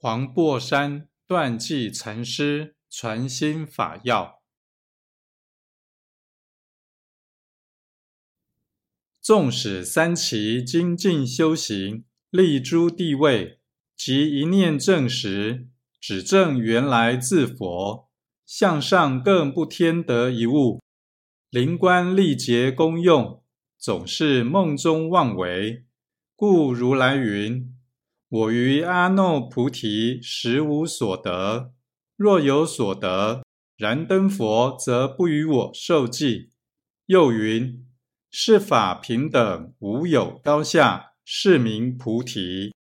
黄檗山断际禅师传心法要：纵使三奇精进修行，立诸地位，即一念正时，只证原来自佛，向上更不添得一物，灵官力竭功用，总是梦中妄为。故如来云。我于阿耨菩提实无所得，若有所得，燃灯佛则不与我受记。又云：是法平等，无有高下，是名菩提。